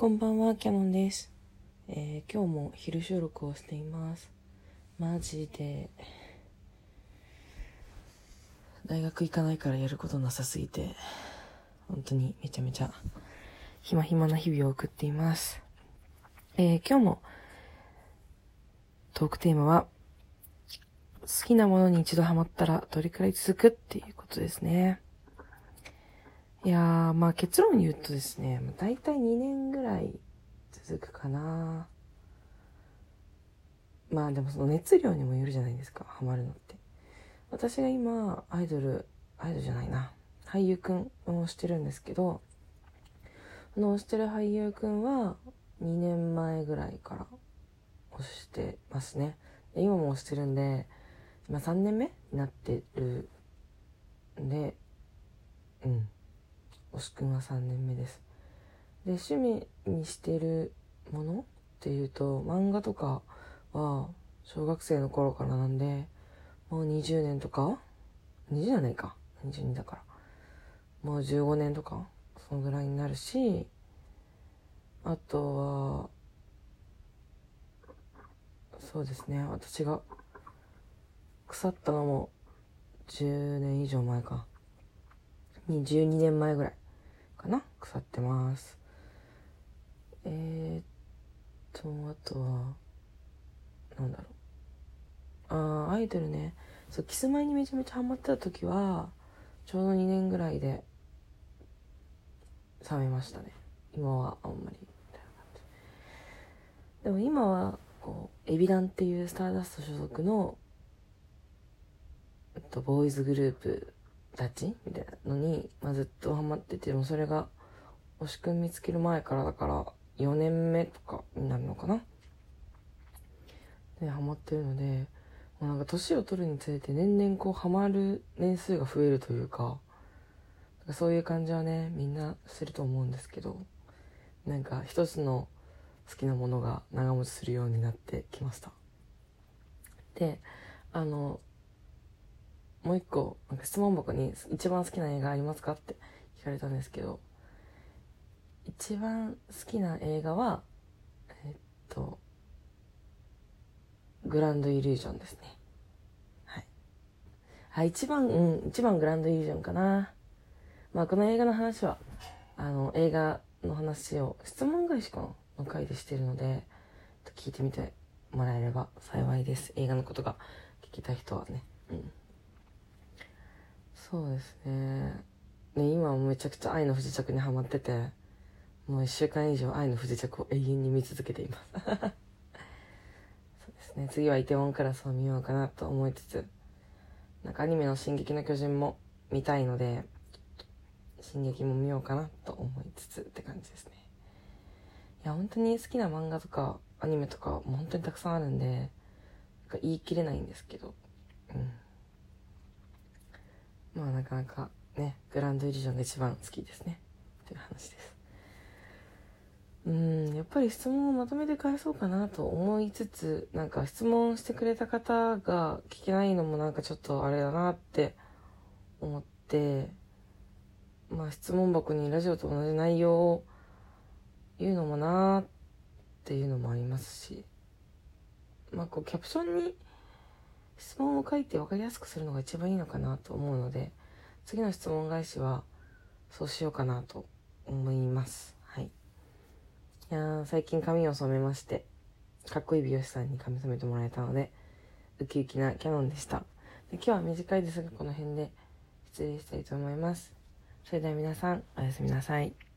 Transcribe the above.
こんばんは、キャノンです。えー今日も昼収録をしています。マジで、大学行かないからやることなさすぎて、本当にめちゃめちゃ暇暇な日々を送っています。えー今日もトークテーマは、好きなものに一度ハマったらどれくらい続くっていうことですね。いやー、まあ結論言うとですね、まあ大体2年ぐらい続くかな。まあでもその熱量にもよるじゃないですか、ハマるのって。私が今、アイドル、アイドルじゃないな、俳優くんをしてるんですけど、その推してる俳優くんは2年前ぐらいから推してますね。今も推してるんで、今3年目になってるんで、うん。推しくは3年目です。で、趣味にしてるものっていうと、漫画とかは小学生の頃からなんで、もう20年とか ?20 じゃないか。22だから。もう15年とか、そのぐらいになるし、あとは、そうですね、私が腐ったのも10年以上前か。12年前ぐらいかな？腐ってます。えー、っとあとはなんだろう。あーアイドルね。そうキスマイにめちゃめちゃハマってた時はちょうど2年ぐらいで冷めましたね。今はあんまりでも今はこうエビダンっていうスターダスト所属のえっとボーイズグループたちみたいなのに、まあ、ずっとハマっててもそれが推しくん見つける前からだから4年目とかになるのかな。でハマってるのでもうなんか年を取るにつれて年々こうハマる年数が増えるというかかそういう感じはねみんなすると思うんですけどなんか一つの好きなものが長持ちするようになってきました。であのもう一個、質問箱に一番好きな映画ありますかって聞かれたんですけど、一番好きな映画は、えっと、グランドイリュージョンですね。はい。あ、一番、うん、一番グランドイリュージョンかな。まあ、この映画の話は、あの、映画の話を質問返しかの回でしてるので、聞いてみてもらえれば幸いです。映画のことが聞きたい人はね。うん。そうですね。ね、今はめちゃくちゃ愛の不時着にハマってて、もう一週間以上愛の不時着を永遠に見続けています。そうですね。次はイテウォンクラスを見ようかなと思いつつ、なんかアニメの進撃の巨人も見たいので、進撃も見ようかなと思いつつって感じですね。いや、本当に好きな漫画とかアニメとかも本当にたくさんあるんで、なんか言い切れないんですけど、うん。まあなかなかね、グランドイリュージョンが一番好きですね。という話です。うん、やっぱり質問をまとめて返そうかなと思いつつ、なんか質問してくれた方が聞けないのもなんかちょっとあれだなって思って、まあ質問箱にラジオと同じ内容を言うのもなーっていうのもありますし、まあこうキャプションに質問を書いて分かりやすくするのが一番いいのかなと思うので次の質問返しはそうしようかなと思います。はい。いや最近髪を染めましてかっこいい美容師さんに髪染めてもらえたのでウキウキなキャノンでした。で今日は短いですがこの辺で失礼したいと思います。それでは皆さんおやすみなさい。